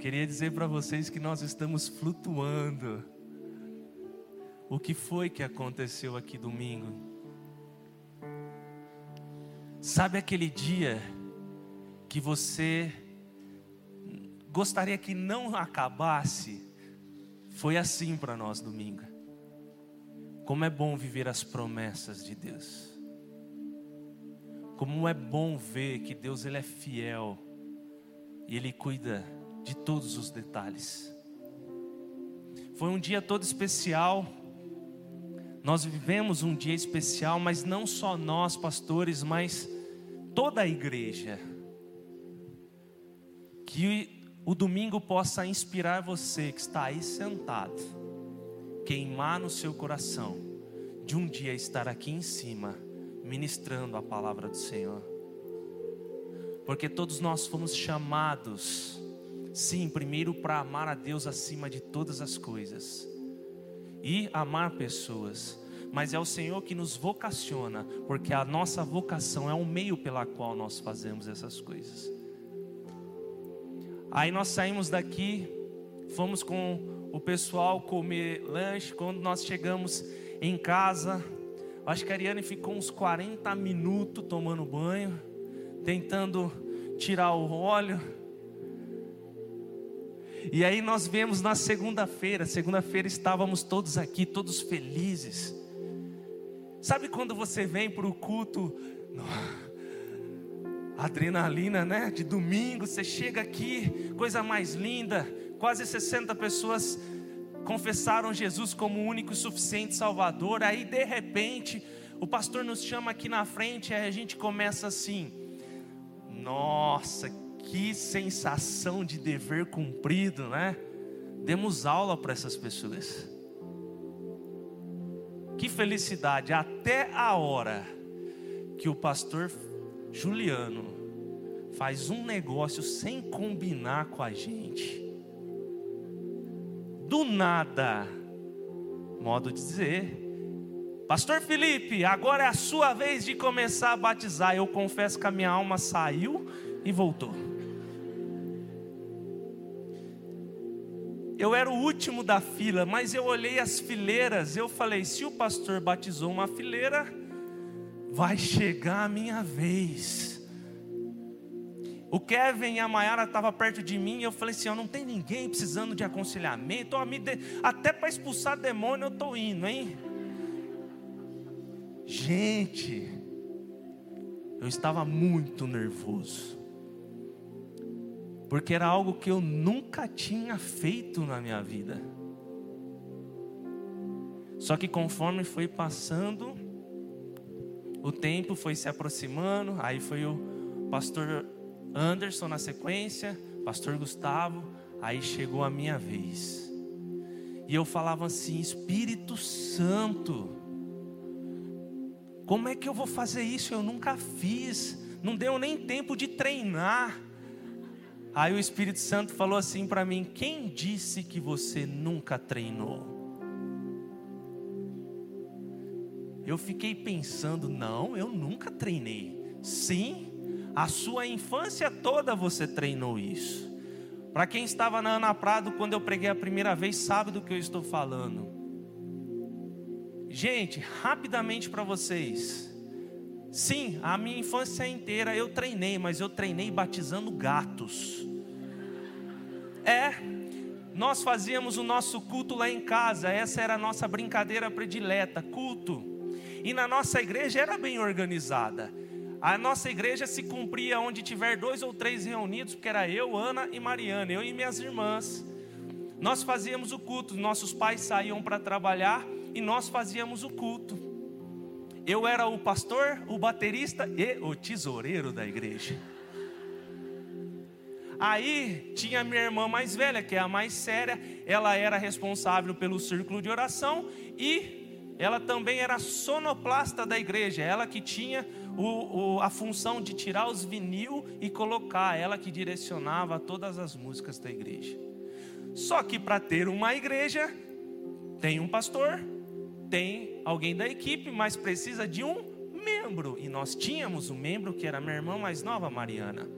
Queria dizer para vocês que nós estamos flutuando. O que foi que aconteceu aqui domingo? Sabe aquele dia que você gostaria que não acabasse? Foi assim para nós domingo. Como é bom viver as promessas de Deus. Como é bom ver que Deus ele é fiel e ele cuida de todos os detalhes. Foi um dia todo especial. Nós vivemos um dia especial, mas não só nós, pastores, mas toda a igreja. Que o domingo possa inspirar você que está aí sentado, queimar no seu coração, de um dia estar aqui em cima, ministrando a palavra do Senhor. Porque todos nós fomos chamados Sim, primeiro para amar a Deus acima de todas as coisas e amar pessoas. Mas é o Senhor que nos vocaciona, porque a nossa vocação é o meio pela qual nós fazemos essas coisas. Aí nós saímos daqui, fomos com o pessoal comer lanche. Quando nós chegamos em casa, acho que a Ariane ficou uns 40 minutos tomando banho, tentando tirar o óleo e aí nós vemos na segunda-feira, segunda-feira estávamos todos aqui, todos felizes. Sabe quando você vem para o culto, adrenalina, né? De domingo, você chega aqui, coisa mais linda, quase 60 pessoas confessaram Jesus como o único e suficiente Salvador. Aí de repente, o pastor nos chama aqui na frente e a gente começa assim: Nossa, que sensação de dever cumprido, né? Demos aula para essas pessoas. Que felicidade, até a hora que o pastor Juliano faz um negócio sem combinar com a gente. Do nada, modo de dizer, Pastor Felipe, agora é a sua vez de começar a batizar. Eu confesso que a minha alma saiu e voltou. Eu era o último da fila, mas eu olhei as fileiras, eu falei: se o pastor batizou uma fileira, vai chegar a minha vez. O Kevin e a Mayara estavam perto de mim, e eu falei assim: eu não tem ninguém precisando de aconselhamento, até para expulsar demônio eu estou indo, hein? Gente, eu estava muito nervoso porque era algo que eu nunca tinha feito na minha vida. Só que conforme foi passando, o tempo foi se aproximando, aí foi o pastor Anderson na sequência, pastor Gustavo, aí chegou a minha vez. E eu falava assim: Espírito Santo, como é que eu vou fazer isso? Eu nunca fiz, não deu nem tempo de treinar. Aí o Espírito Santo falou assim para mim: Quem disse que você nunca treinou? Eu fiquei pensando: Não, eu nunca treinei. Sim, a sua infância toda você treinou isso. Para quem estava na Ana Prado quando eu preguei a primeira vez, sabe do que eu estou falando. Gente, rapidamente para vocês. Sim, a minha infância inteira eu treinei, mas eu treinei batizando gatos. É, nós fazíamos o nosso culto lá em casa, essa era a nossa brincadeira predileta, culto. E na nossa igreja era bem organizada. A nossa igreja se cumpria onde tiver dois ou três reunidos, porque era eu, Ana e Mariana, eu e minhas irmãs. Nós fazíamos o culto, nossos pais saíam para trabalhar e nós fazíamos o culto. Eu era o pastor, o baterista e o tesoureiro da igreja. Aí tinha minha irmã mais velha, que é a mais séria, ela era responsável pelo círculo de oração e ela também era sonoplasta da igreja, ela que tinha o, o, a função de tirar os vinil e colocar, ela que direcionava todas as músicas da igreja. Só que para ter uma igreja, tem um pastor, tem alguém da equipe, mas precisa de um membro. E nós tínhamos um membro que era minha irmã mais nova, Mariana.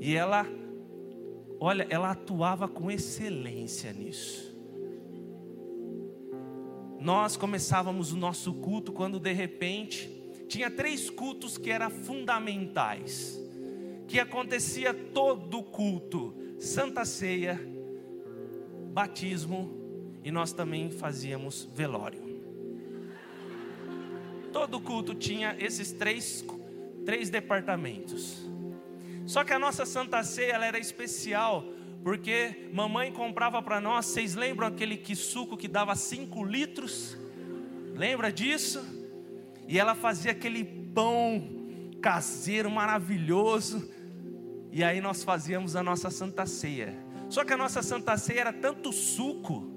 E ela olha, ela atuava com excelência nisso. Nós começávamos o nosso culto quando de repente tinha três cultos que eram fundamentais, que acontecia todo culto: Santa Ceia, batismo e nós também fazíamos velório. Todo culto tinha esses três, três departamentos. Só que a nossa Santa Ceia ela era especial porque mamãe comprava para nós, vocês lembram aquele que suco que dava 5 litros? Lembra disso? E ela fazia aquele pão caseiro maravilhoso. E aí nós fazíamos a nossa Santa Ceia. Só que a nossa Santa Ceia era tanto suco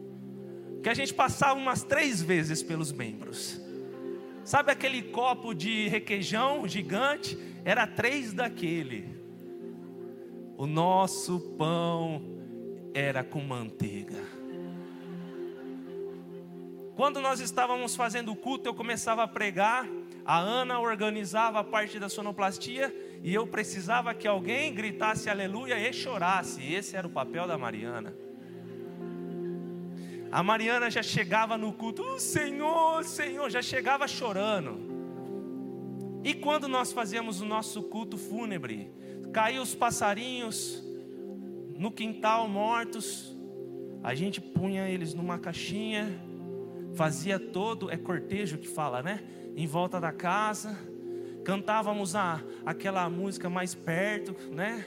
que a gente passava umas três vezes pelos membros. Sabe aquele copo de requeijão gigante? Era três daquele. O nosso pão era com manteiga. Quando nós estávamos fazendo o culto, eu começava a pregar, a Ana organizava a parte da sonoplastia e eu precisava que alguém gritasse aleluia e chorasse. Esse era o papel da Mariana. A Mariana já chegava no culto, oh, Senhor, Senhor, já chegava chorando. E quando nós fazíamos o nosso culto fúnebre, Caiu os passarinhos no quintal mortos, a gente punha eles numa caixinha, fazia todo, é cortejo que fala, né? Em volta da casa, cantávamos a, aquela música mais perto, né?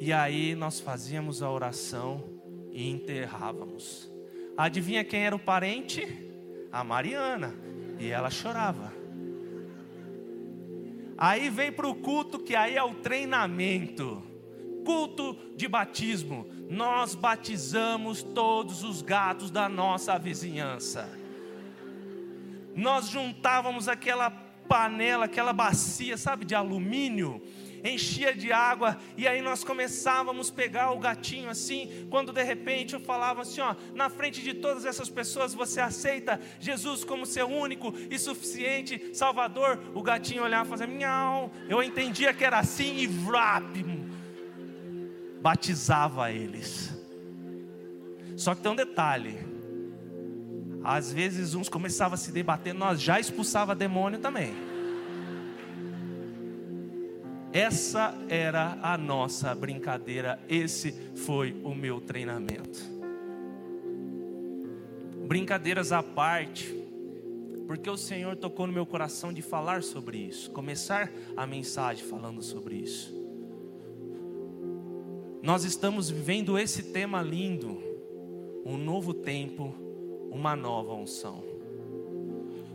E aí nós fazíamos a oração e enterrávamos. Adivinha quem era o parente? A Mariana. E ela chorava. Aí vem para o culto, que aí é o treinamento. Culto de batismo. Nós batizamos todos os gatos da nossa vizinhança. Nós juntávamos aquela panela, aquela bacia, sabe, de alumínio enchia de água, e aí nós começávamos a pegar o gatinho assim, quando de repente eu falava assim: ó, na frente de todas essas pessoas você aceita Jesus como seu único e suficiente Salvador? O gatinho olhava e fazia miau, eu entendia que era assim e vrap, batizava eles. Só que tem um detalhe. Às vezes uns começavam a se debater, nós já expulsava demônio também. Essa era a nossa brincadeira, esse foi o meu treinamento. Brincadeiras à parte, porque o Senhor tocou no meu coração de falar sobre isso, começar a mensagem falando sobre isso. Nós estamos vivendo esse tema lindo, um novo tempo, uma nova unção.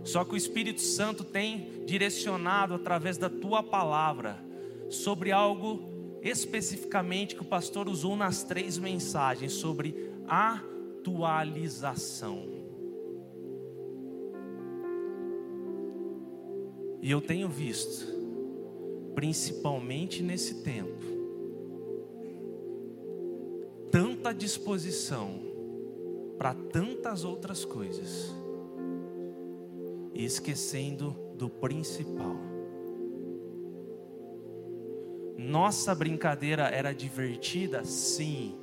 Só que o Espírito Santo tem direcionado através da tua palavra sobre algo especificamente que o pastor usou nas três mensagens sobre atualização. E eu tenho visto, principalmente nesse tempo, tanta disposição para tantas outras coisas, e esquecendo do principal. Nossa brincadeira era divertida? Sim.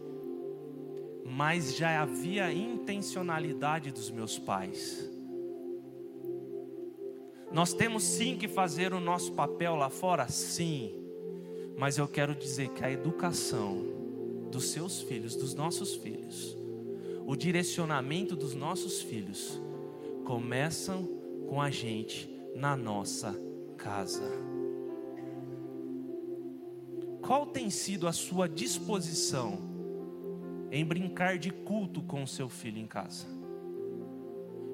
Mas já havia intencionalidade dos meus pais. Nós temos sim que fazer o nosso papel lá fora? Sim. Mas eu quero dizer que a educação dos seus filhos, dos nossos filhos, o direcionamento dos nossos filhos, começam com a gente na nossa casa. Qual tem sido a sua disposição em brincar de culto com o seu filho em casa?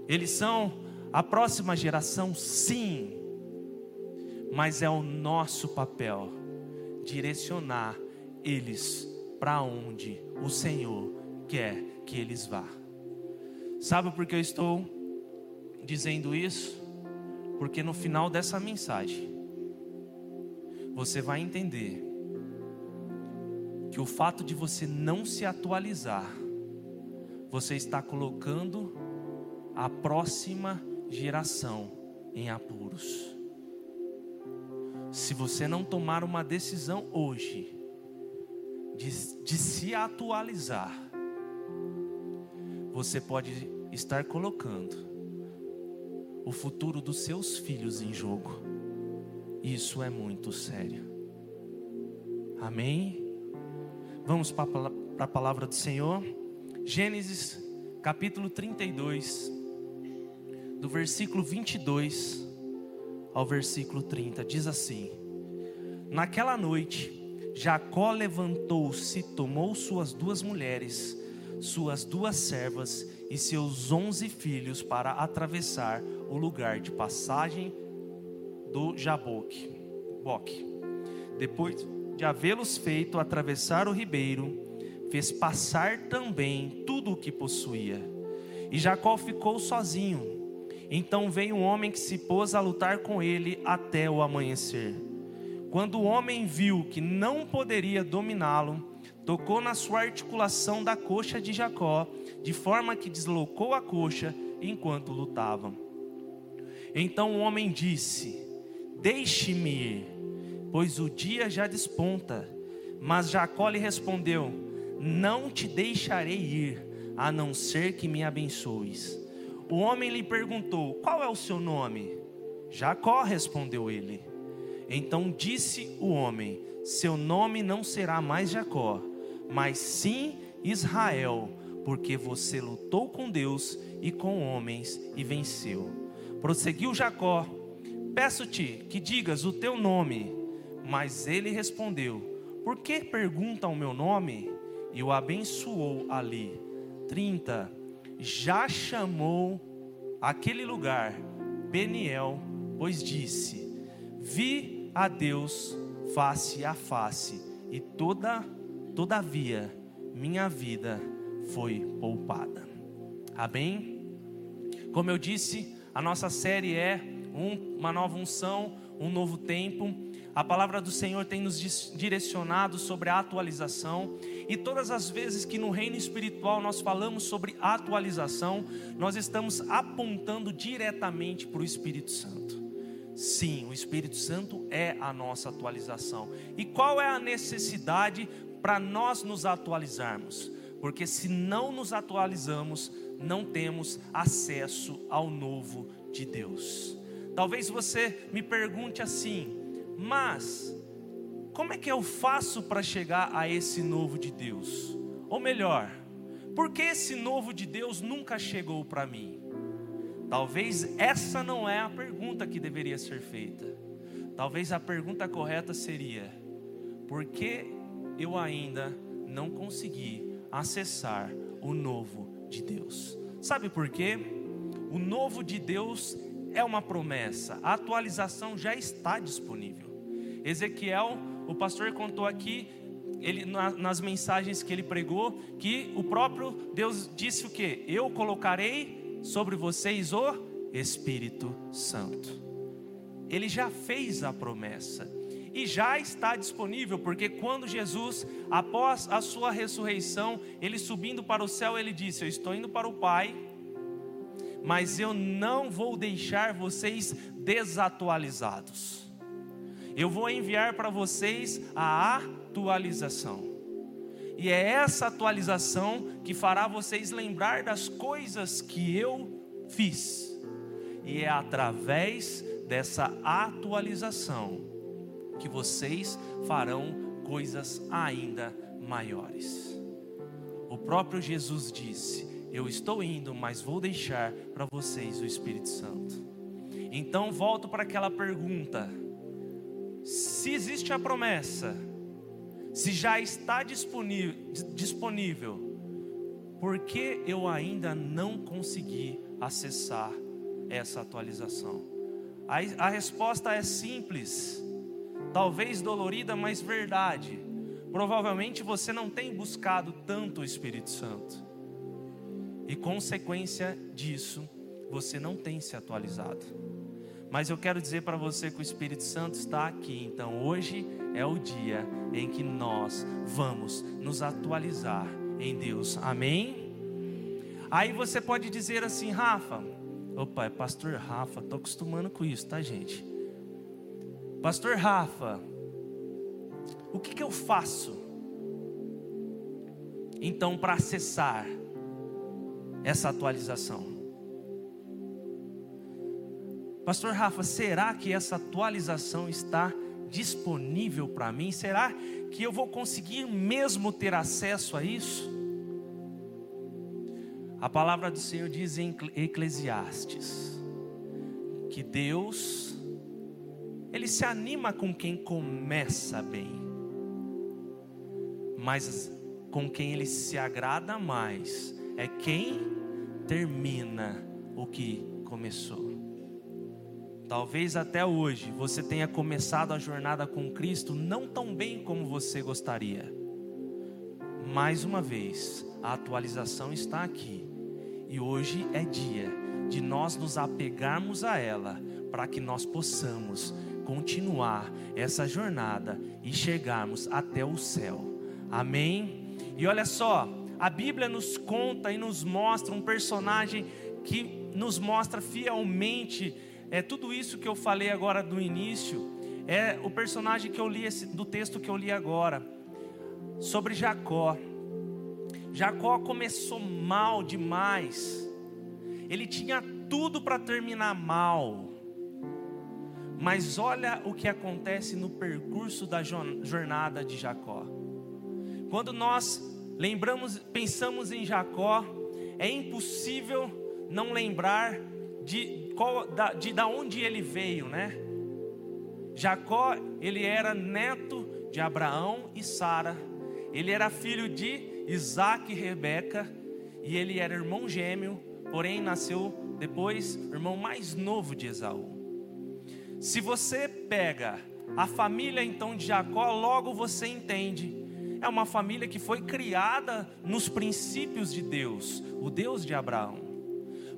Eles são a próxima geração, sim, mas é o nosso papel direcionar eles para onde o Senhor quer que eles vá. Sabe por que eu estou dizendo isso? Porque no final dessa mensagem, você vai entender que o fato de você não se atualizar, você está colocando a próxima geração em apuros. Se você não tomar uma decisão hoje, de, de se atualizar, você pode estar colocando o futuro dos seus filhos em jogo. Isso é muito sério. Amém? Vamos para a palavra do Senhor. Gênesis capítulo 32, do versículo 22 ao versículo 30, diz assim: Naquela noite, Jacó levantou-se, tomou suas duas mulheres, suas duas servas e seus onze filhos para atravessar o lugar de passagem do Jaboque. Boque. Depois de havê-los feito atravessar o ribeiro, fez passar também tudo o que possuía. E Jacó ficou sozinho. Então veio um homem que se pôs a lutar com ele até o amanhecer. Quando o homem viu que não poderia dominá-lo, tocou na sua articulação da coxa de Jacó, de forma que deslocou a coxa enquanto lutavam. Então o homem disse: Deixe-me ir, pois o dia já desponta. Mas Jacó lhe respondeu: Não te deixarei ir, a não ser que me abençoes. O homem lhe perguntou: Qual é o seu nome? Jacó respondeu ele. Então disse o homem: Seu nome não será mais Jacó, mas sim Israel, porque você lutou com Deus e com homens e venceu. Prosseguiu Jacó: Peço-te que digas o teu nome. Mas ele respondeu: Por que pergunta o meu nome? E o abençoou ali. 30. Já chamou aquele lugar Peniel, pois disse: Vi a Deus face a face, e toda todavia minha vida foi poupada. Amém? Como eu disse, a nossa série é um, uma nova unção, um novo tempo. A palavra do Senhor tem nos direcionado sobre a atualização, e todas as vezes que no reino espiritual nós falamos sobre atualização, nós estamos apontando diretamente para o Espírito Santo. Sim, o Espírito Santo é a nossa atualização. E qual é a necessidade para nós nos atualizarmos? Porque se não nos atualizamos, não temos acesso ao novo de Deus. Talvez você me pergunte assim, mas como é que eu faço para chegar a esse novo de Deus? Ou melhor, por que esse novo de Deus nunca chegou para mim? Talvez essa não é a pergunta que deveria ser feita. Talvez a pergunta correta seria: por que eu ainda não consegui acessar o novo de Deus? Sabe por quê? O novo de Deus é uma promessa, a atualização já está disponível. Ezequiel, o pastor contou aqui, ele, nas mensagens que ele pregou, que o próprio Deus disse o que? Eu colocarei sobre vocês o Espírito Santo. Ele já fez a promessa e já está disponível, porque quando Jesus, após a sua ressurreição, ele subindo para o céu, ele disse: Eu estou indo para o Pai, mas eu não vou deixar vocês desatualizados. Eu vou enviar para vocês a atualização. E é essa atualização que fará vocês lembrar das coisas que eu fiz. E é através dessa atualização que vocês farão coisas ainda maiores. O próprio Jesus disse: Eu estou indo, mas vou deixar para vocês o Espírito Santo. Então volto para aquela pergunta: se existe a promessa, se já está disponível, por que eu ainda não consegui acessar essa atualização? A, a resposta é simples, talvez dolorida, mas verdade. Provavelmente você não tem buscado tanto o Espírito Santo, e consequência disso, você não tem se atualizado. Mas eu quero dizer para você que o Espírito Santo está aqui. Então hoje é o dia em que nós vamos nos atualizar em Deus. Amém? Aí você pode dizer assim, Rafa. Opa, é Pastor Rafa. Tô acostumando com isso, tá, gente? Pastor Rafa, o que, que eu faço então para acessar essa atualização? Pastor Rafa, será que essa atualização está disponível para mim? Será que eu vou conseguir mesmo ter acesso a isso? A palavra do Senhor diz em Eclesiastes que Deus ele se anima com quem começa bem, mas com quem ele se agrada mais é quem termina o que começou. Talvez até hoje você tenha começado a jornada com Cristo não tão bem como você gostaria. Mais uma vez, a atualização está aqui. E hoje é dia de nós nos apegarmos a ela, para que nós possamos continuar essa jornada e chegarmos até o céu. Amém? E olha só, a Bíblia nos conta e nos mostra um personagem que nos mostra fielmente é tudo isso que eu falei agora do início, é o personagem que eu li esse, do texto que eu li agora, sobre Jacó. Jacó começou mal demais. Ele tinha tudo para terminar mal. Mas olha o que acontece no percurso da jornada de Jacó. Quando nós lembramos, pensamos em Jacó, é impossível não lembrar de qual, da, de da onde ele veio, né? Jacó, ele era neto de Abraão e Sara. Ele era filho de Isaac e Rebeca. E ele era irmão gêmeo, porém nasceu depois irmão mais novo de Esaú. Se você pega a família então de Jacó, logo você entende. É uma família que foi criada nos princípios de Deus, o Deus de Abraão.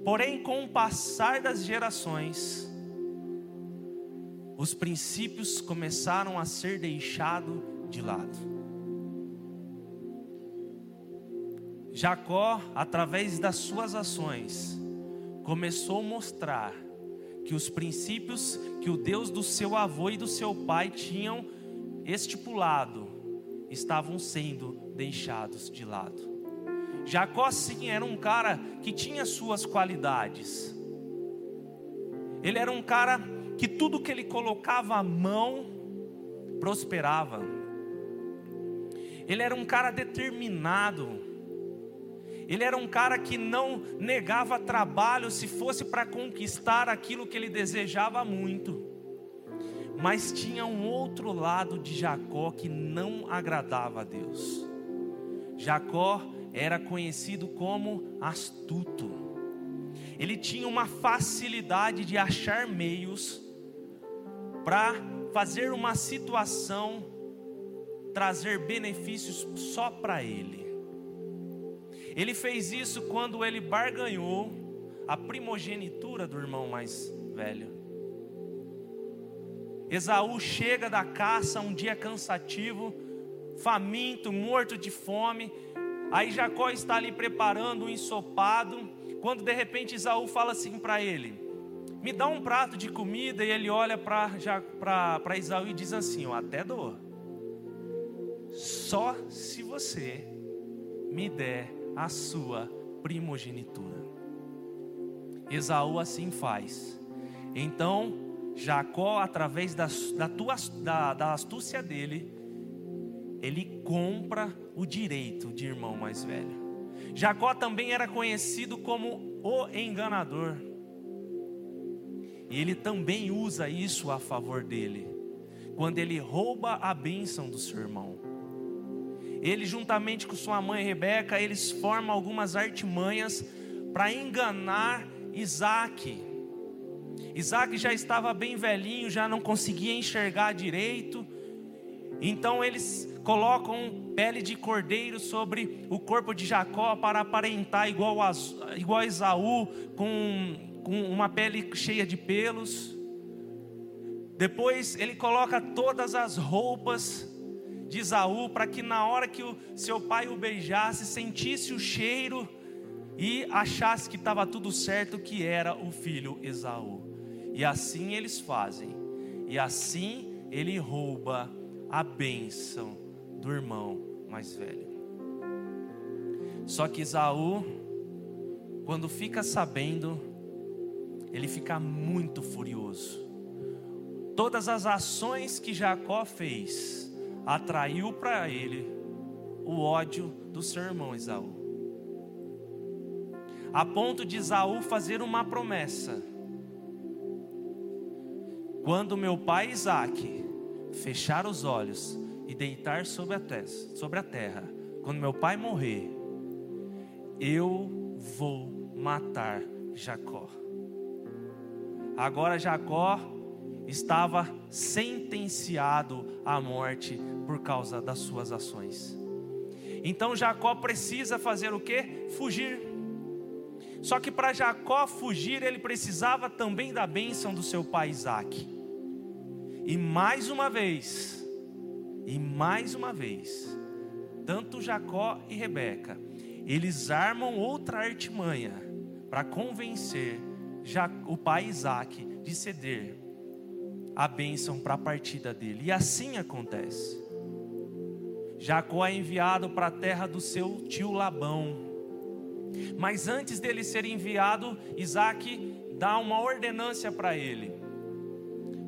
Porém, com o passar das gerações, os princípios começaram a ser deixados de lado. Jacó, através das suas ações, começou a mostrar que os princípios que o Deus do seu avô e do seu pai tinham estipulado estavam sendo deixados de lado. Jacó sim era um cara que tinha suas qualidades. Ele era um cara que tudo que ele colocava a mão prosperava. Ele era um cara determinado. Ele era um cara que não negava trabalho se fosse para conquistar aquilo que ele desejava muito. Mas tinha um outro lado de Jacó que não agradava a Deus. Jacó era conhecido como astuto. Ele tinha uma facilidade de achar meios para fazer uma situação trazer benefícios só para ele. Ele fez isso quando ele barganhou a primogenitura do irmão mais velho. Esaú chega da caça um dia cansativo, faminto, morto de fome, Aí Jacó está ali preparando um ensopado, quando de repente Isaú fala assim para ele: Me dá um prato de comida, e ele olha para Isaú e diz assim: Eu até dou, só se você me der a sua primogenitura. Esaú assim faz. Então, Jacó, através da, da, tua, da, da astúcia dele, ele compra o direito de irmão mais velho. Jacó também era conhecido como o enganador. E ele também usa isso a favor dele, quando ele rouba a bênção do seu irmão. Ele, juntamente com sua mãe Rebeca, eles formam algumas artimanhas para enganar Isaac. Isaac já estava bem velhinho, já não conseguia enxergar direito. Então eles colocam pele de cordeiro sobre o corpo de Jacó para aparentar igual a, igual a com, com uma pele cheia de pelos. Depois ele coloca todas as roupas de Esaú para que na hora que o seu pai o beijasse, sentisse o cheiro e achasse que estava tudo certo, que era o filho Esaú. E assim eles fazem. E assim ele rouba a bênção do irmão mais velho. Só que Isaú, quando fica sabendo, ele fica muito furioso. Todas as ações que Jacó fez atraiu para ele o ódio do seu irmão Esaú. A ponto de Esaú fazer uma promessa: quando meu pai Isaac fechar os olhos deitar sobre a, terra, sobre a terra, quando meu pai morrer, eu vou matar Jacó. Agora Jacó estava sentenciado à morte por causa das suas ações. Então Jacó precisa fazer o que? Fugir. Só que para Jacó fugir, ele precisava também da bênção do seu pai Isaac. E mais uma vez, e mais uma vez, tanto Jacó e Rebeca, eles armam outra artimanha para convencer o pai Isaac de ceder a bênção para a partida dele. E assim acontece. Jacó é enviado para a terra do seu tio Labão. Mas antes dele ser enviado, Isaac dá uma ordenância para ele: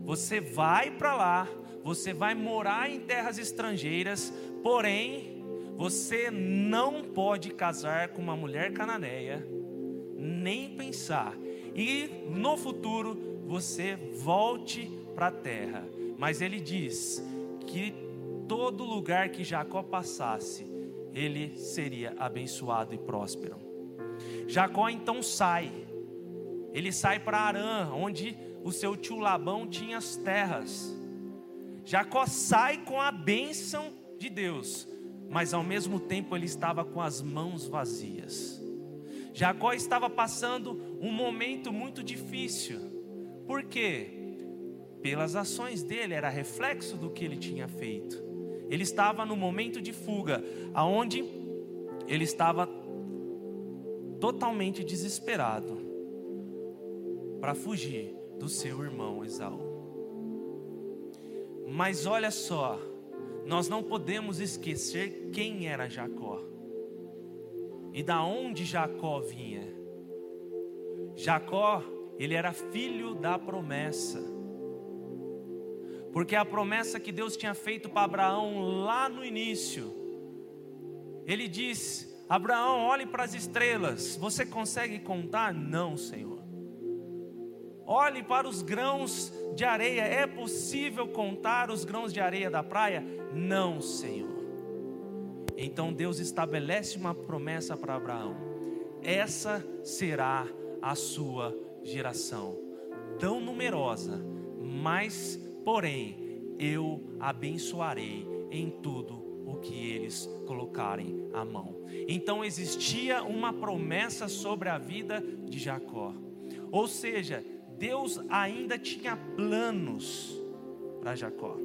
Você vai para lá, você vai morar em terras estrangeiras, porém, você não pode casar com uma mulher cananeia, nem pensar. E no futuro você volte para a terra. Mas ele diz que todo lugar que Jacó passasse, ele seria abençoado e próspero. Jacó então sai. Ele sai para Arã, onde o seu tio Labão tinha as terras. Jacó sai com a bênção de Deus, mas ao mesmo tempo ele estava com as mãos vazias. Jacó estava passando um momento muito difícil. Por quê? Pelas ações dele, era reflexo do que ele tinha feito. Ele estava no momento de fuga, aonde ele estava totalmente desesperado para fugir do seu irmão Esaú. Mas olha só, nós não podemos esquecer quem era Jacó e da onde Jacó vinha. Jacó, ele era filho da promessa. Porque a promessa que Deus tinha feito para Abraão lá no início, ele disse: Abraão, olhe para as estrelas, você consegue contar? Não, Senhor. Olhe para os grãos de areia, é possível contar os grãos de areia da praia? Não, Senhor. Então Deus estabelece uma promessa para Abraão: essa será a sua geração, tão numerosa, mas, porém, eu abençoarei em tudo o que eles colocarem a mão. Então existia uma promessa sobre a vida de Jacó, ou seja, Deus ainda tinha planos para Jacó.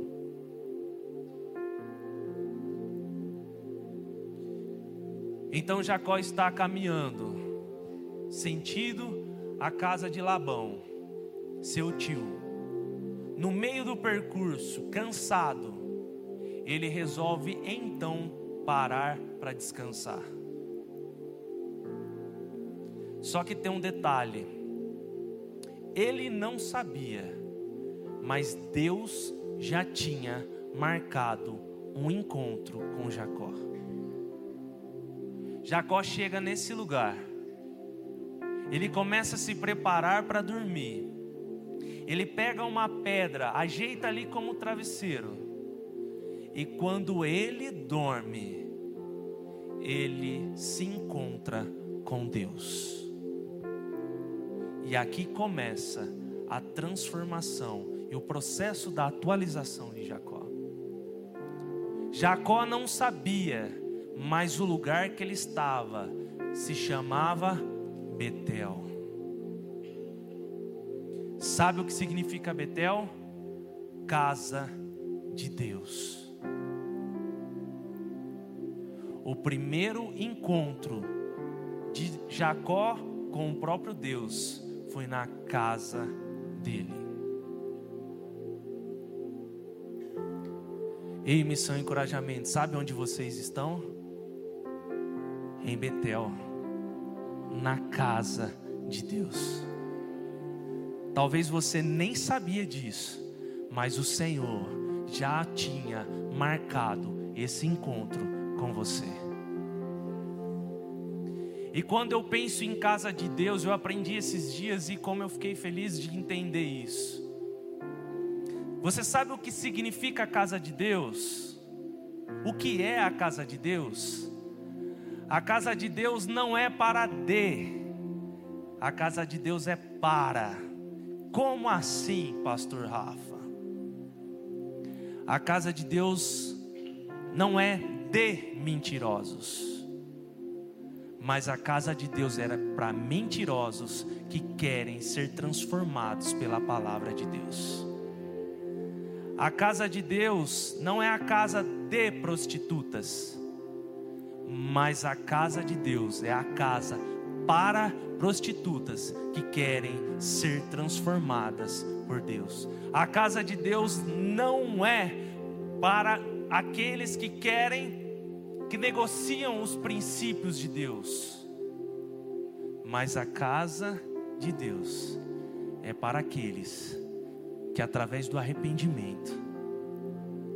Então Jacó está caminhando, sentido a casa de Labão, seu tio. No meio do percurso, cansado, ele resolve então parar para descansar. Só que tem um detalhe: ele não sabia, mas Deus já tinha marcado um encontro com Jacó. Jacó chega nesse lugar. Ele começa a se preparar para dormir. Ele pega uma pedra, ajeita ali como travesseiro. E quando ele dorme, ele se encontra com Deus. E aqui começa a transformação e o processo da atualização de Jacó. Jacó não sabia mas o lugar que ele estava se chamava Betel. Sabe o que significa Betel? Casa de Deus. O primeiro encontro de Jacó com o próprio Deus foi na casa dele. Ei, missão e encorajamento, sabe onde vocês estão? em Betel, na casa de Deus. Talvez você nem sabia disso, mas o Senhor já tinha marcado esse encontro com você. E quando eu penso em casa de Deus, eu aprendi esses dias e como eu fiquei feliz de entender isso. Você sabe o que significa a casa de Deus? O que é a casa de Deus? A casa de Deus não é para de, a casa de Deus é para. Como assim, Pastor Rafa? A casa de Deus não é de mentirosos, mas a casa de Deus era para mentirosos que querem ser transformados pela palavra de Deus. A casa de Deus não é a casa de prostitutas, mas a casa de Deus é a casa para prostitutas que querem ser transformadas por Deus. A casa de Deus não é para aqueles que querem, que negociam os princípios de Deus, mas a casa de Deus é para aqueles que, através do arrependimento,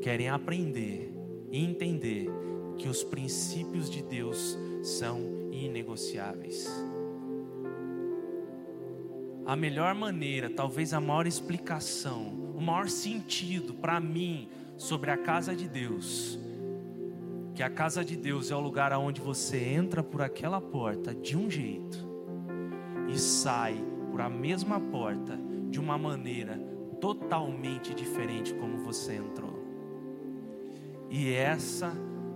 querem aprender e entender que os princípios de Deus são inegociáveis. A melhor maneira, talvez a maior explicação, o maior sentido para mim sobre a casa de Deus, que a casa de Deus é o lugar aonde você entra por aquela porta de um jeito e sai por a mesma porta de uma maneira totalmente diferente como você entrou. E essa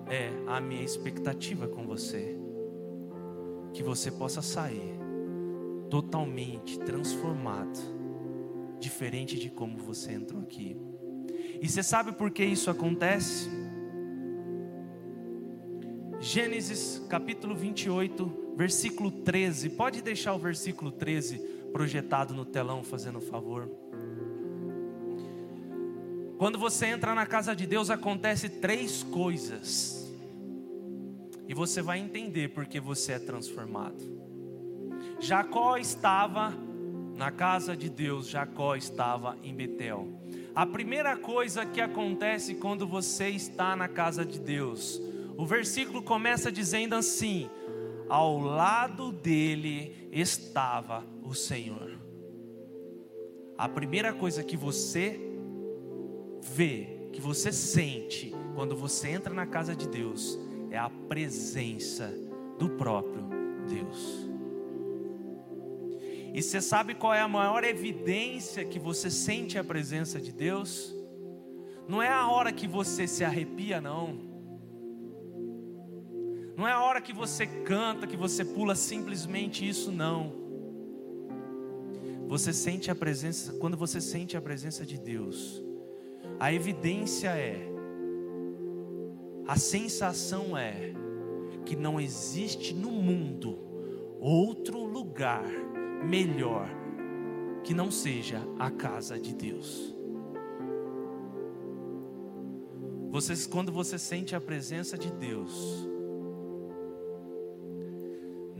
é a minha expectativa com você. Que você possa sair totalmente transformado, diferente de como você entrou aqui. E você sabe por que isso acontece? Gênesis capítulo 28, versículo 13. Pode deixar o versículo 13 projetado no telão, fazendo favor. Quando você entra na casa de Deus, acontece três coisas. E você vai entender porque você é transformado. Jacó estava na casa de Deus, Jacó estava em Betel. A primeira coisa que acontece quando você está na casa de Deus, o versículo começa dizendo assim: ao lado dele estava o Senhor. A primeira coisa que você vê, que você sente quando você entra na casa de Deus, é a presença do próprio Deus. E você sabe qual é a maior evidência que você sente a presença de Deus? Não é a hora que você se arrepia, não. Não é a hora que você canta, que você pula simplesmente isso, não. Você sente a presença, quando você sente a presença de Deus, a evidência é a sensação é que não existe no mundo outro lugar melhor que não seja a casa de Deus. Vocês, quando você sente a presença de Deus,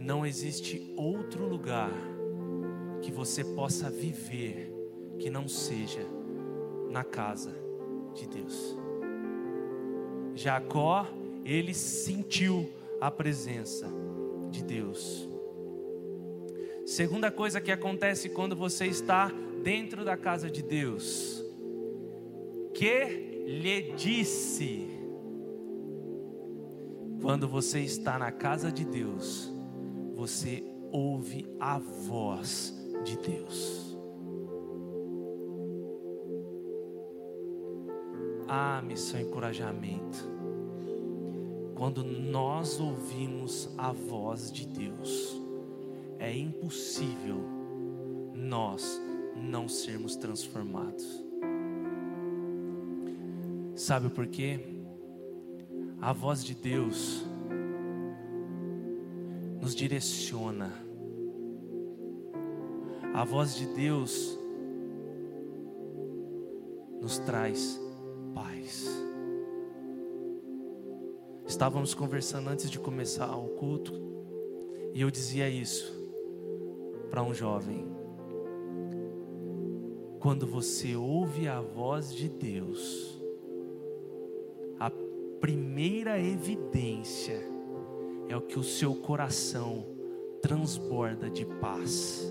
não existe outro lugar que você possa viver que não seja na casa de Deus. Jacó, ele sentiu a presença de Deus. Segunda coisa que acontece quando você está dentro da casa de Deus, que lhe disse, quando você está na casa de Deus, você ouve a voz de Deus. Ah, missão encorajamento. Quando nós ouvimos a voz de Deus, é impossível nós não sermos transformados. Sabe por quê? A voz de Deus nos direciona. A voz de Deus nos traz paz. Estávamos conversando antes de começar o culto, e eu dizia isso para um jovem. Quando você ouve a voz de Deus, a primeira evidência é o que o seu coração transborda de paz.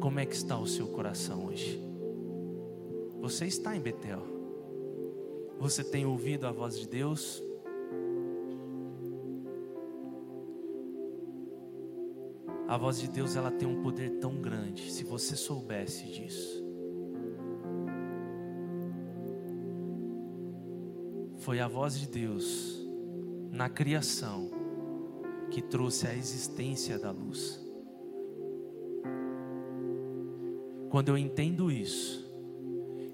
Como é que está o seu coração hoje? Você está em Betel? Você tem ouvido a voz de Deus? A voz de Deus ela tem um poder tão grande, se você soubesse disso. Foi a voz de Deus na criação que trouxe a existência da luz. Quando eu entendo isso,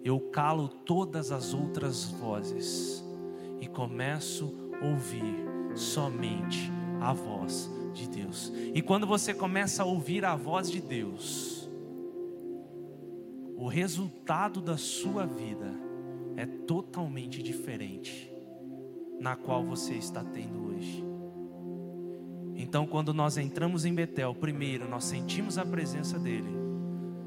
eu calo todas as outras vozes e começo a ouvir somente a voz de Deus. E quando você começa a ouvir a voz de Deus, o resultado da sua vida é totalmente diferente na qual você está tendo hoje. Então, quando nós entramos em Betel, primeiro, nós sentimos a presença dEle.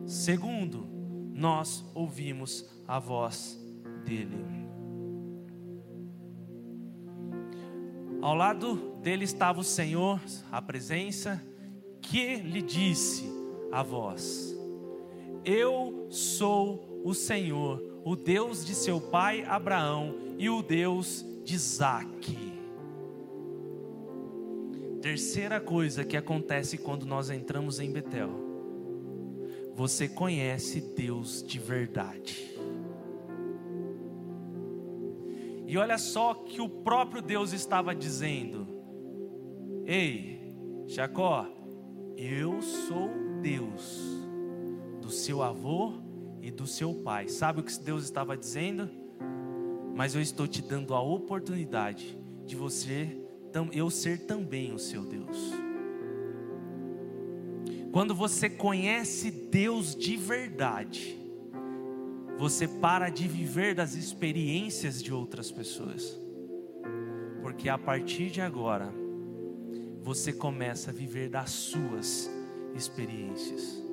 Segundo, nós ouvimos a voz dEle. Ao lado dele estava o Senhor, a presença, que lhe disse a voz: Eu sou o Senhor, o Deus de seu pai Abraão e o Deus de Isaac. Terceira coisa que acontece quando nós entramos em Betel: você conhece Deus de verdade. E olha só que o próprio Deus estava dizendo: Ei, Jacó, eu sou Deus do seu avô e do seu pai. Sabe o que Deus estava dizendo? Mas eu estou te dando a oportunidade de você, eu ser também o seu Deus. Quando você conhece Deus de verdade, você para de viver das experiências de outras pessoas, porque a partir de agora, você começa a viver das suas experiências.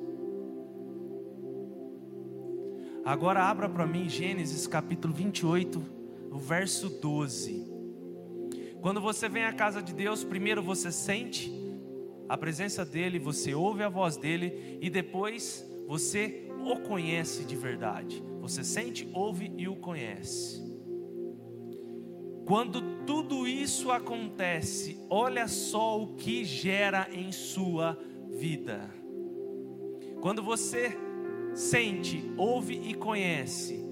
Agora abra para mim Gênesis capítulo 28, o verso 12. Quando você vem à casa de Deus, primeiro você sente a presença dEle, você ouve a voz dEle e depois você o conhece de verdade. Você sente, ouve e o conhece. Quando tudo isso acontece, olha só o que gera em sua vida. Quando você sente, ouve e conhece,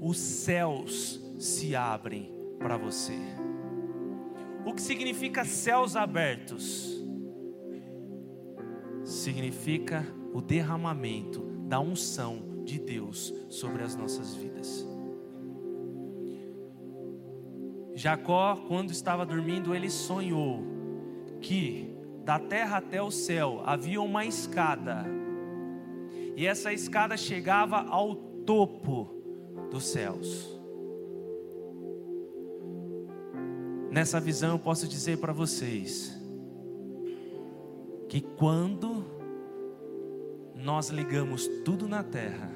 os céus se abrem para você. O que significa céus abertos? Significa o derramamento da unção de Deus sobre as nossas vidas. Jacó, quando estava dormindo, ele sonhou que da terra até o céu havia uma escada, e essa escada chegava ao topo dos céus. Nessa visão eu posso dizer para vocês que quando nós ligamos tudo na terra,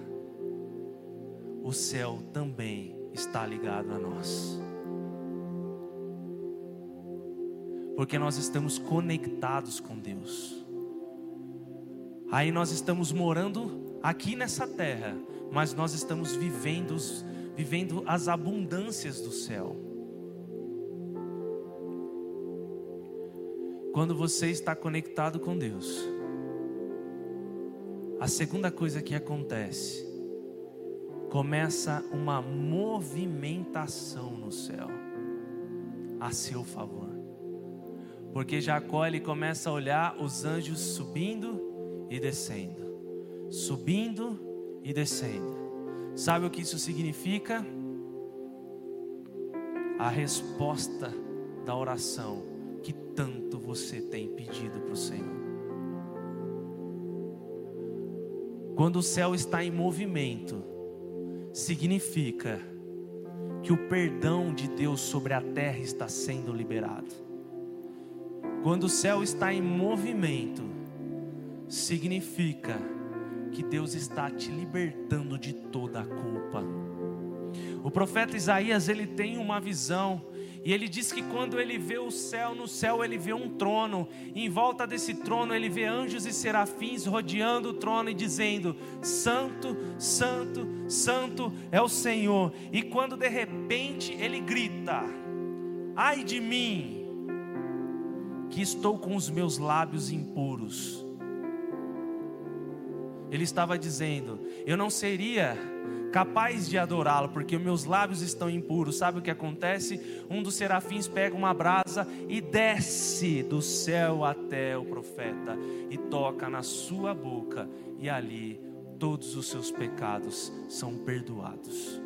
o céu também está ligado a nós. Porque nós estamos conectados com Deus. Aí nós estamos morando aqui nessa terra, mas nós estamos vivendo, vivendo as abundâncias do céu. Quando você está conectado com Deus, a segunda coisa que acontece, começa uma movimentação no céu a seu favor. Porque Jacó ele começa a olhar os anjos subindo e descendo, subindo e descendo. Sabe o que isso significa? A resposta da oração que tanto você tem pedido para o Senhor. Quando o céu está em movimento, significa que o perdão de Deus sobre a terra está sendo liberado. Quando o céu está em movimento, significa que Deus está te libertando de toda a culpa. O profeta Isaías, ele tem uma visão, e ele diz que quando ele vê o céu, no céu ele vê um trono, e em volta desse trono ele vê anjos e serafins rodeando o trono e dizendo: Santo, Santo, Santo é o Senhor. E quando de repente ele grita: Ai de mim, que estou com os meus lábios impuros ele estava dizendo: Eu não seria capaz de adorá-lo, porque meus lábios estão impuros. Sabe o que acontece? Um dos serafins pega uma brasa e desce do céu até o profeta e toca na sua boca, e ali todos os seus pecados são perdoados.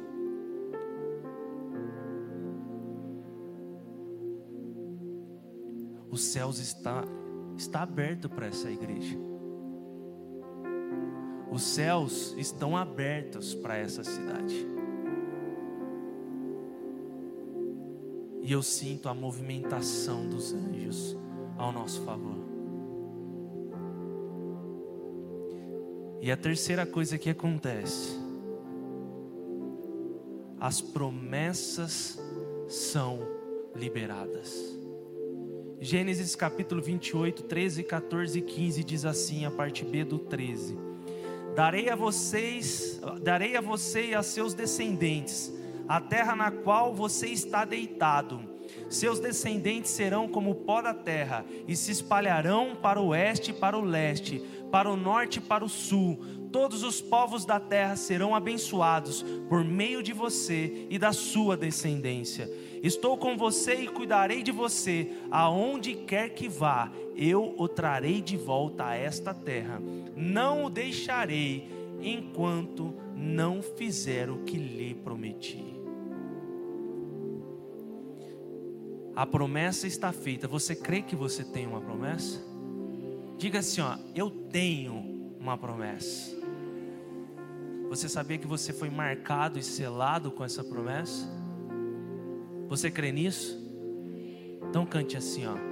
Os céus está está aberto para essa igreja. Os céus estão abertos para essa cidade. E eu sinto a movimentação dos anjos ao nosso favor. E a terceira coisa que acontece, as promessas são liberadas. Gênesis capítulo 28, 13, 14 e 15 diz assim, a parte B do 13. Darei a vocês, darei a você e a seus descendentes a terra na qual você está deitado. Seus descendentes serão como o pó da terra e se espalharão para o oeste e para o leste, para o norte e para o sul. Todos os povos da terra serão abençoados por meio de você e da sua descendência. Estou com você e cuidarei de você, aonde quer que vá, eu o trarei de volta a esta terra. Não o deixarei enquanto não fizer o que lhe prometi. A promessa está feita. Você crê que você tem uma promessa? Diga assim, ó, eu tenho uma promessa. Você sabia que você foi marcado e selado com essa promessa? Você crê nisso? Então cante assim, ó.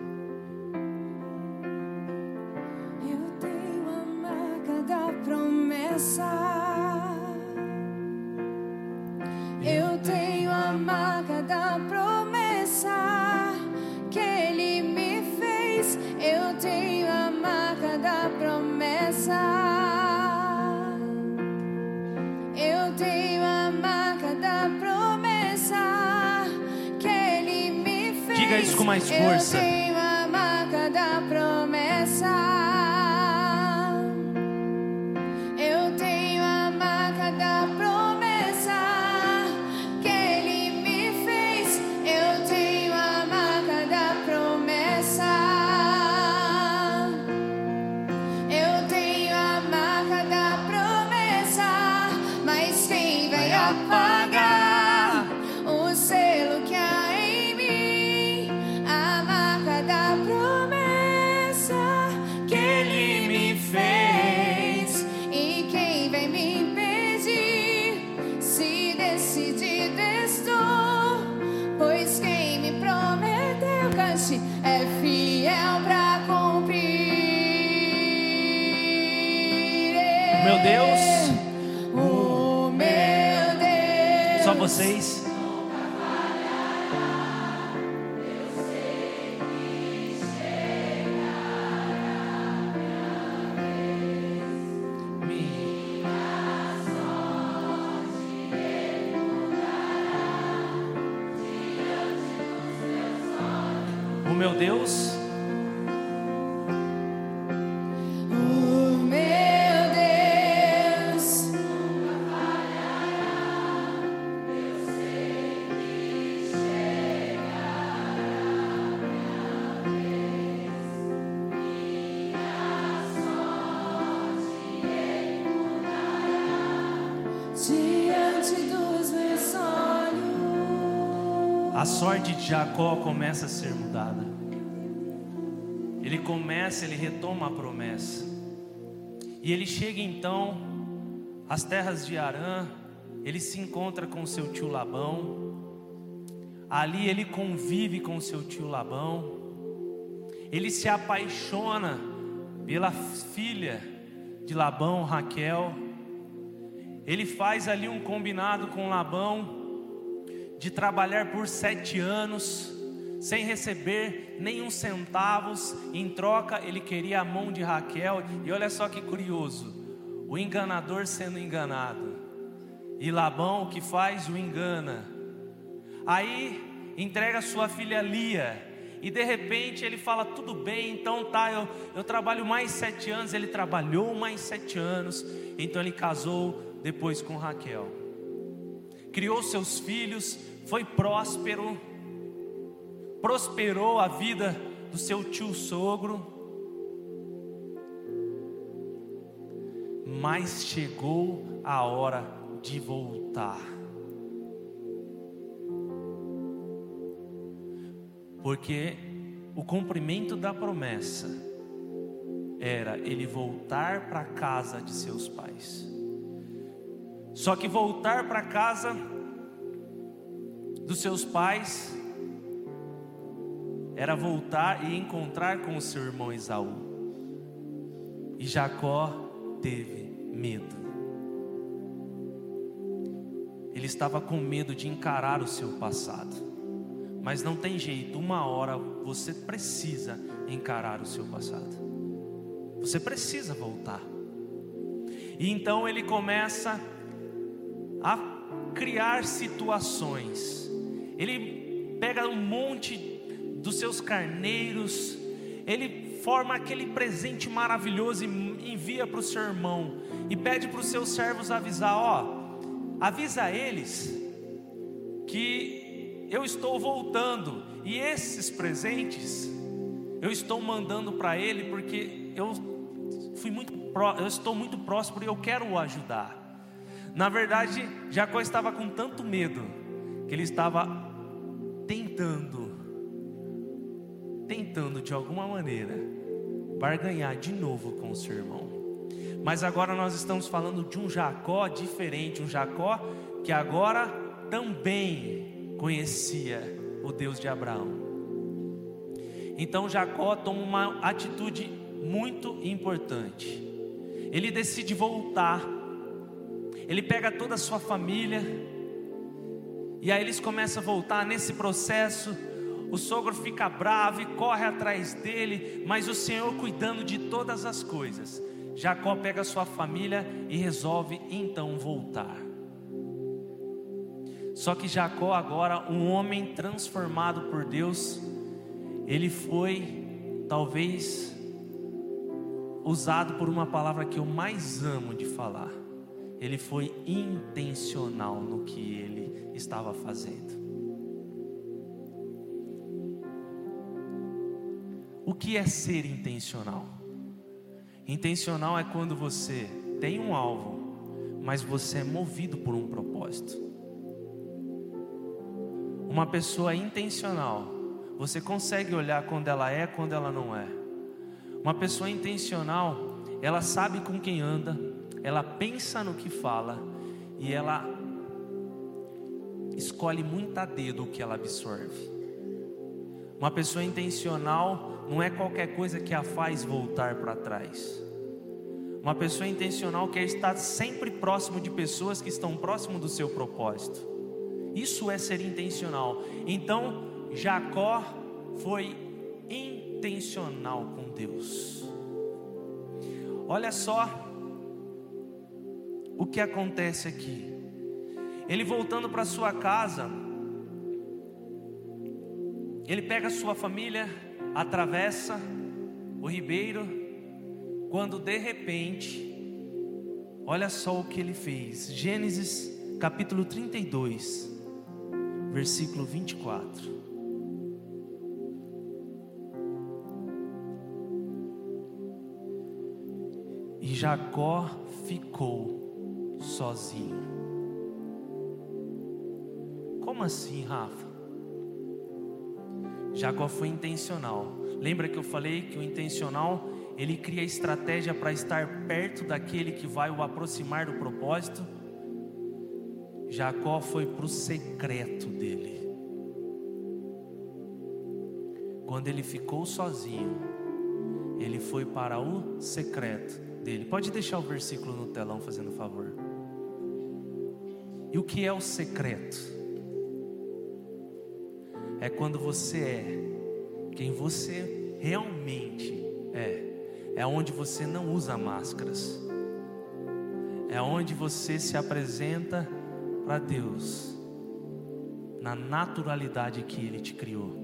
Meu Deus Jacó começa a ser mudada. Ele começa, ele retoma a promessa. E ele chega então às terras de Arã, ele se encontra com seu tio Labão, Ali ele convive com seu tio Labão. Ele se apaixona pela filha de Labão, Raquel. Ele faz ali um combinado com Labão de trabalhar por sete anos sem receber nenhum centavos. Em troca, ele queria a mão de Raquel. E olha só que curioso: o enganador sendo enganado, e Labão o que faz o engana. Aí entrega sua filha Lia. E de repente ele fala: Tudo bem, então tá, eu, eu trabalho mais sete anos. Ele trabalhou mais sete anos. Então ele casou depois com Raquel. Criou seus filhos, foi próspero prosperou a vida do seu tio sogro, mas chegou a hora de voltar. Porque o cumprimento da promessa era ele voltar para a casa de seus pais. Só que voltar para casa dos seus pais era voltar e encontrar com o seu irmão Esaú. E Jacó teve medo. Ele estava com medo de encarar o seu passado. Mas não tem jeito, uma hora você precisa encarar o seu passado. Você precisa voltar. E então ele começa a criar situações. Ele pega um monte dos seus carneiros, ele forma aquele presente maravilhoso e envia para o seu irmão, e pede para os seus servos avisar: ó, avisa eles que eu estou voltando, e esses presentes eu estou mandando para ele porque eu fui muito eu estou muito próximo e eu quero o ajudar. Na verdade, Jacó estava com tanto medo que ele estava tentando tentando de alguma maneira barganhar de novo com o seu irmão. Mas agora nós estamos falando de um Jacó diferente, um Jacó que agora também conhecia o Deus de Abraão. Então Jacó toma uma atitude muito importante. Ele decide voltar. Ele pega toda a sua família e aí eles começam a voltar nesse processo o sogro fica bravo e corre atrás dele, mas o Senhor cuidando de todas as coisas. Jacó pega sua família e resolve então voltar. Só que Jacó, agora, um homem transformado por Deus, ele foi, talvez, usado por uma palavra que eu mais amo de falar. Ele foi intencional no que ele estava fazendo. O que é ser intencional? Intencional é quando você tem um alvo, mas você é movido por um propósito. Uma pessoa intencional, você consegue olhar quando ela é, quando ela não é. Uma pessoa intencional, ela sabe com quem anda, ela pensa no que fala e ela escolhe muito a dedo o que ela absorve. Uma pessoa intencional, não é qualquer coisa que a faz voltar para trás. Uma pessoa intencional quer estar sempre próximo de pessoas que estão próximo do seu propósito. Isso é ser intencional. Então, Jacó foi intencional com Deus. Olha só o que acontece aqui. Ele voltando para sua casa, ele pega sua família, atravessa o ribeiro, quando de repente, olha só o que ele fez. Gênesis capítulo 32, versículo 24. E Jacó ficou sozinho. Como assim, Rafa? Jacó foi intencional. Lembra que eu falei que o intencional ele cria estratégia para estar perto daquele que vai o aproximar do propósito? Jacó foi para o secreto dele. quando ele ficou sozinho, ele foi para o secreto dele. Pode deixar o versículo no telão, fazendo favor. E o que é o secreto? É quando você é quem você realmente é. É onde você não usa máscaras. É onde você se apresenta para Deus na naturalidade que Ele te criou.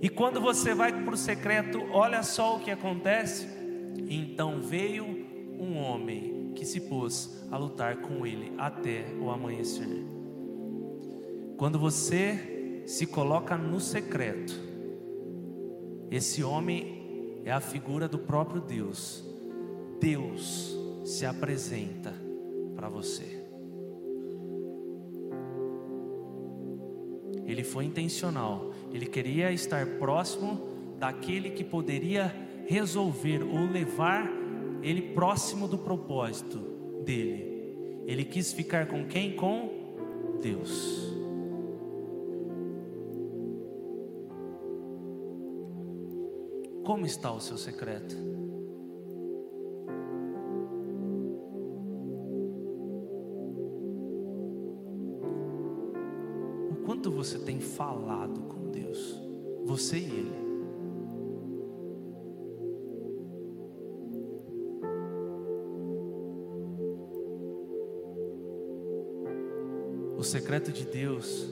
E quando você vai para o secreto, olha só o que acontece. Então veio um homem que se pôs a lutar com ele até o amanhecer. Quando você se coloca no secreto, esse homem é a figura do próprio Deus. Deus se apresenta para você. Ele foi intencional. Ele queria estar próximo daquele que poderia resolver ou levar ele próximo do propósito dele. Ele quis ficar com quem? Com Deus. Como está o seu secreto? O quanto você tem falado com Deus? Você e Ele. O secreto de Deus,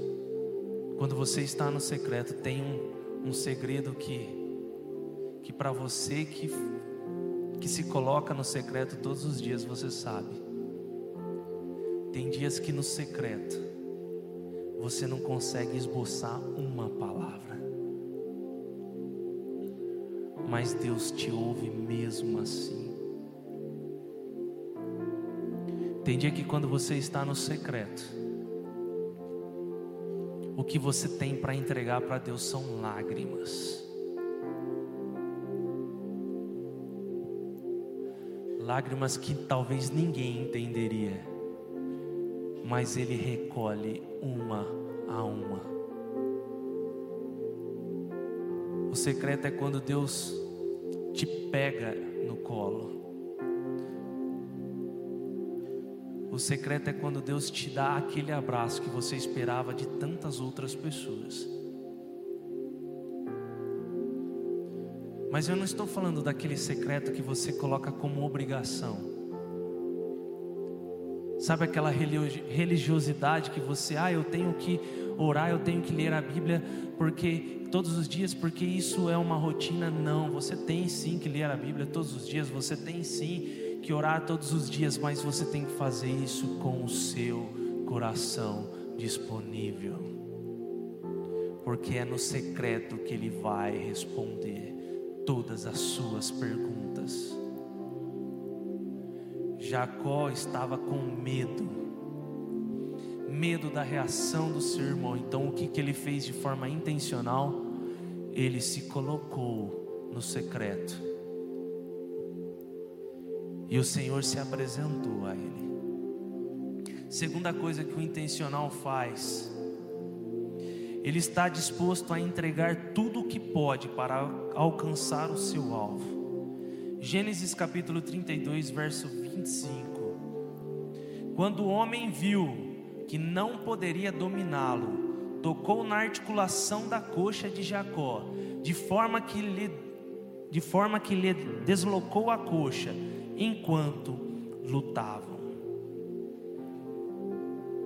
quando você está no secreto, tem um, um segredo que, que para você que, que se coloca no secreto todos os dias, você sabe. Tem dias que no secreto você não consegue esboçar uma palavra, mas Deus te ouve mesmo assim. Tem dia que quando você está no secreto, o que você tem para entregar para Deus são lágrimas. Lágrimas que talvez ninguém entenderia, mas Ele recolhe uma a uma. O secreto é quando Deus te pega no colo. O secreto é quando Deus te dá aquele abraço que você esperava de tantas outras pessoas. Mas eu não estou falando daquele secreto que você coloca como obrigação. Sabe aquela religiosidade que você, ah, eu tenho que orar, eu tenho que ler a Bíblia porque todos os dias, porque isso é uma rotina? Não, você tem sim que ler a Bíblia todos os dias, você tem sim que orar todos os dias, mas você tem que fazer isso com o seu coração disponível, porque é no secreto que Ele vai responder todas as suas perguntas. Jacó estava com medo, medo da reação do seu irmão, então o que, que ele fez de forma intencional? Ele se colocou no secreto e o Senhor se apresentou a ele. Segunda coisa que o intencional faz, ele está disposto a entregar tudo o que pode para alcançar o seu alvo. Gênesis capítulo 32, verso 25. Quando o homem viu que não poderia dominá-lo, tocou na articulação da coxa de Jacó, de forma que lhe, de forma que lhe deslocou a coxa enquanto lutavam.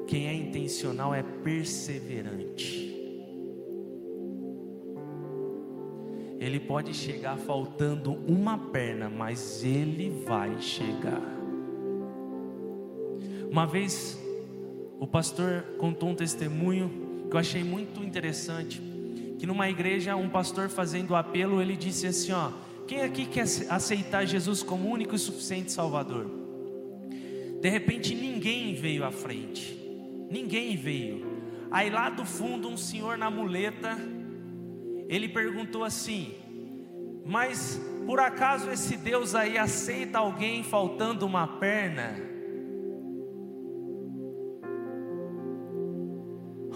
Quem é intencional é perseverante. Ele pode chegar faltando uma perna, mas ele vai chegar. Uma vez, o pastor contou um testemunho que eu achei muito interessante. Que numa igreja, um pastor fazendo apelo, ele disse assim: Ó, quem aqui quer aceitar Jesus como único e suficiente Salvador? De repente ninguém veio à frente. Ninguém veio. Aí lá do fundo um senhor na muleta, ele perguntou assim: "Mas por acaso esse Deus aí aceita alguém faltando uma perna?"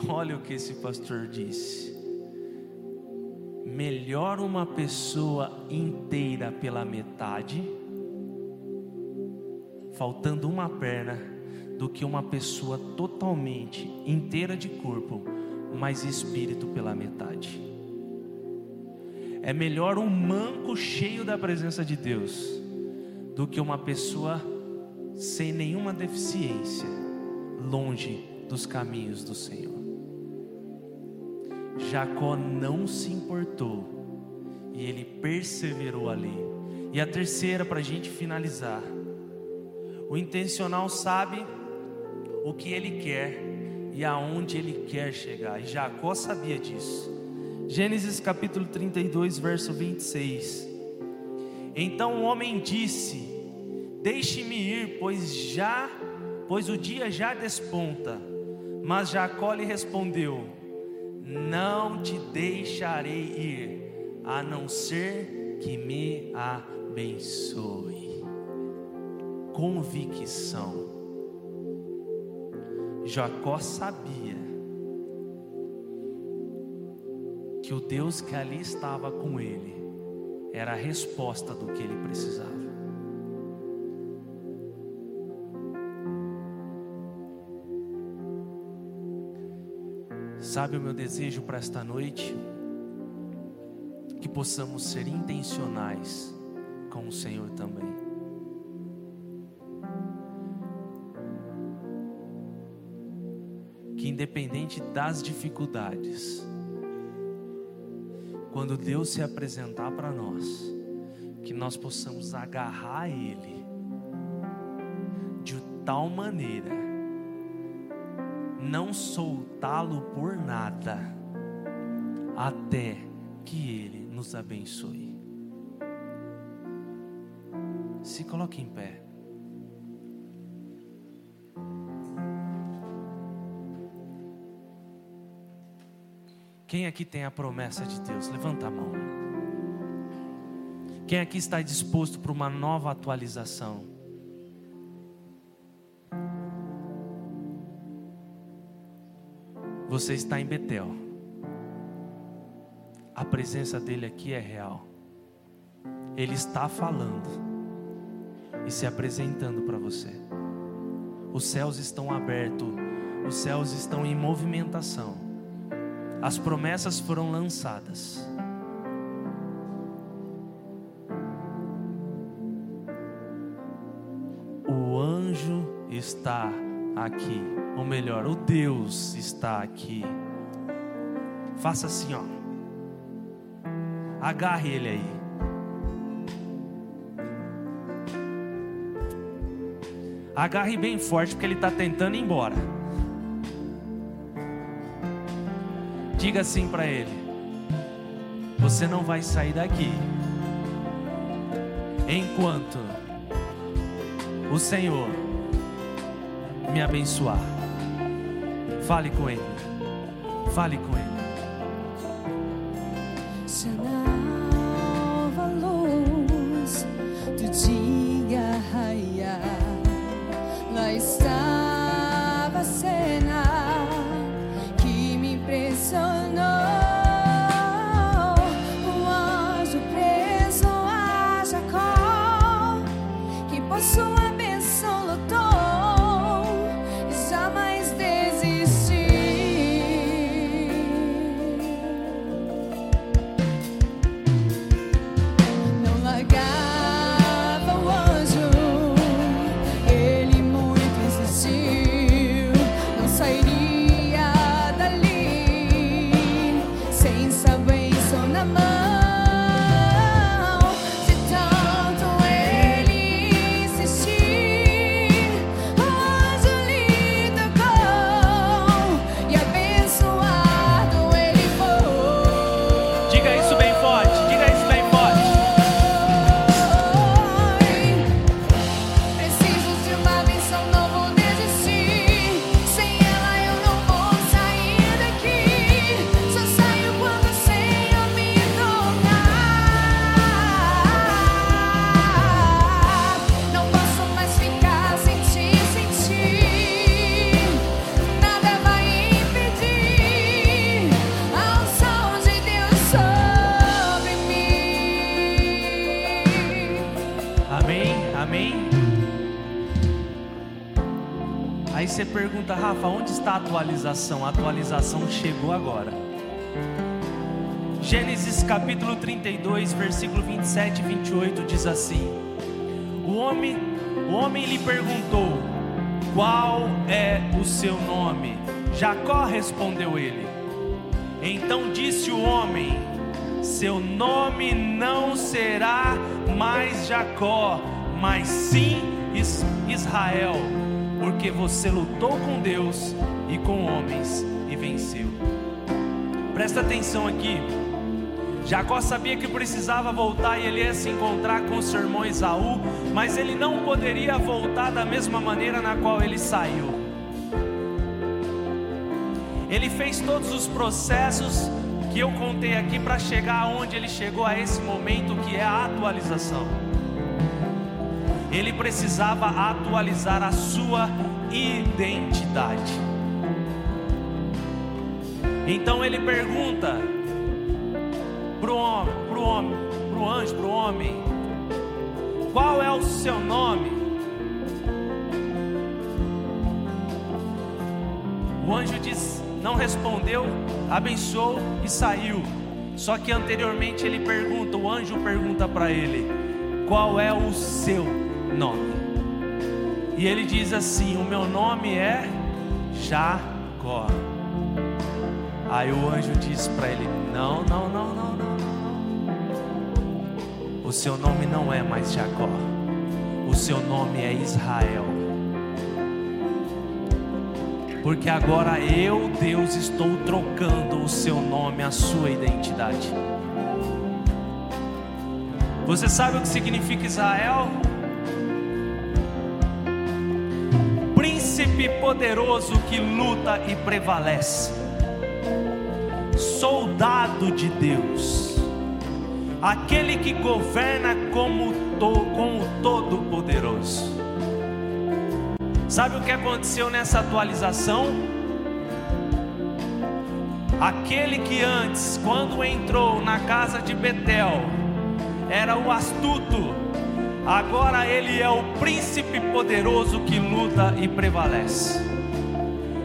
Olha o que esse pastor disse. Melhor uma pessoa inteira pela metade, faltando uma perna, do que uma pessoa totalmente inteira de corpo, mas espírito pela metade. É melhor um manco cheio da presença de Deus do que uma pessoa sem nenhuma deficiência, longe dos caminhos do Senhor. Jacó não se importou e ele perseverou ali. E a terceira, para a gente finalizar: o intencional sabe o que ele quer e aonde ele quer chegar, e Jacó sabia disso. Gênesis capítulo 32, verso 26. Então o homem disse: Deixe-me ir, pois já, pois o dia já desponta. Mas Jacó lhe respondeu: Não te deixarei ir, a não ser que me abençoe. Convicção. Jacó sabia que o Deus que ali estava com ele era a resposta do que ele precisava. Sabe o meu desejo para esta noite? Que possamos ser intencionais com o Senhor também. Que independente das dificuldades, quando Deus se apresentar para nós, que nós possamos agarrar Ele de tal maneira não soltá-lo por nada, até que Ele nos abençoe. Se coloque em pé. Quem aqui tem a promessa de Deus? Levanta a mão. Quem aqui está disposto para uma nova atualização? Você está em Betel. A presença dele aqui é real. Ele está falando e se apresentando para você. Os céus estão abertos, os céus estão em movimentação. As promessas foram lançadas. O anjo está aqui, ou melhor, o Deus está aqui. Faça assim, ó. Agarre ele aí. Agarre bem forte, porque ele está tentando ir embora. Diga assim para ele: Você não vai sair daqui enquanto o Senhor me abençoar. Fale com Ele. Fale com Ele. Atualização? A atualização chegou agora. Gênesis capítulo 32, versículo 27 e 28 diz assim: O homem, o homem lhe perguntou: Qual é o seu nome? Jacó respondeu ele. Então disse o homem: Seu nome não será mais Jacó, mas sim Israel, porque você lutou com Deus e com homens e venceu. Presta atenção aqui. Jacó sabia que precisava voltar e ele ia se encontrar com seu irmão Esaú, mas ele não poderia voltar da mesma maneira na qual ele saiu. Ele fez todos os processos que eu contei aqui para chegar aonde ele chegou a esse momento que é a atualização. Ele precisava atualizar a sua identidade. Então ele pergunta para o homem, para o homem, para o anjo, para o homem, qual é o seu nome? O anjo diz, não respondeu, abençoou e saiu. Só que anteriormente ele pergunta, o anjo pergunta para ele: qual é o seu nome? E ele diz assim: O meu nome é Jacó. Aí o anjo diz para ele: Não, não, não, não, não. O seu nome não é mais Jacó. O seu nome é Israel. Porque agora eu, Deus, estou trocando o seu nome, a sua identidade. Você sabe o que significa Israel? Príncipe poderoso que luta e prevalece soldado de Deus, aquele que governa como to, com o Todo-Poderoso. Sabe o que aconteceu nessa atualização? Aquele que antes, quando entrou na casa de Betel, era o astuto, agora ele é o príncipe poderoso que luta e prevalece.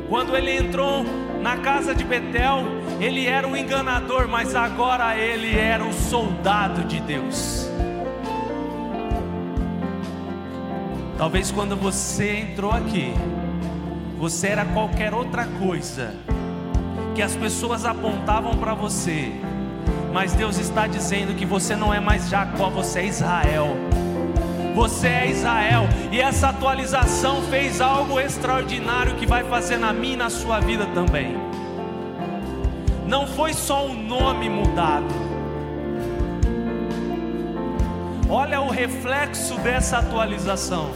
Quando ele entrou na casa de Betel, ele era um enganador, mas agora ele era um soldado de Deus. Talvez quando você entrou aqui, você era qualquer outra coisa que as pessoas apontavam para você, mas Deus está dizendo que você não é mais Jacó, você é Israel. Você é Israel, e essa atualização fez algo extraordinário que vai fazer na minha e na sua vida também. Não foi só o nome mudado. Olha o reflexo dessa atualização.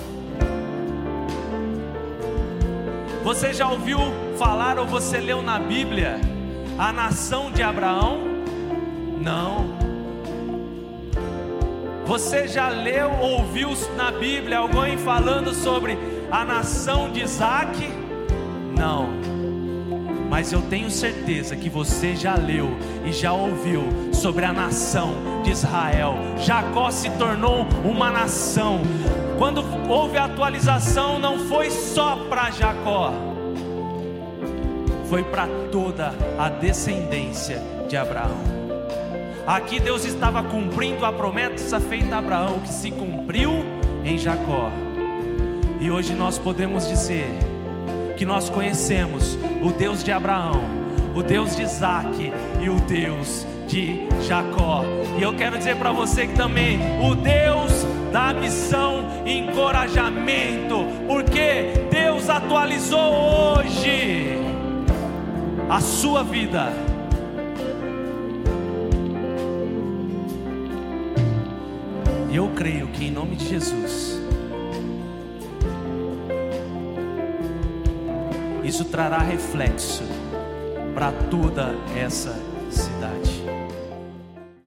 Você já ouviu falar ou você leu na Bíblia a nação de Abraão? Não. Você já leu ou ouviu na Bíblia alguém falando sobre a nação de Isaac? Não. Mas eu tenho certeza que você já leu e já ouviu sobre a nação de Israel. Jacó se tornou uma nação. Quando houve a atualização, não foi só para Jacó, foi para toda a descendência de Abraão. Aqui Deus estava cumprindo a promessa feita a Abraão, que se cumpriu em Jacó. E hoje nós podemos dizer que nós conhecemos o Deus de Abraão, o Deus de Isaac e o Deus de Jacó. E eu quero dizer para você que também o Deus da missão e encorajamento, porque Deus atualizou hoje a sua vida E eu creio que em nome de Jesus, isso trará reflexo para toda essa cidade.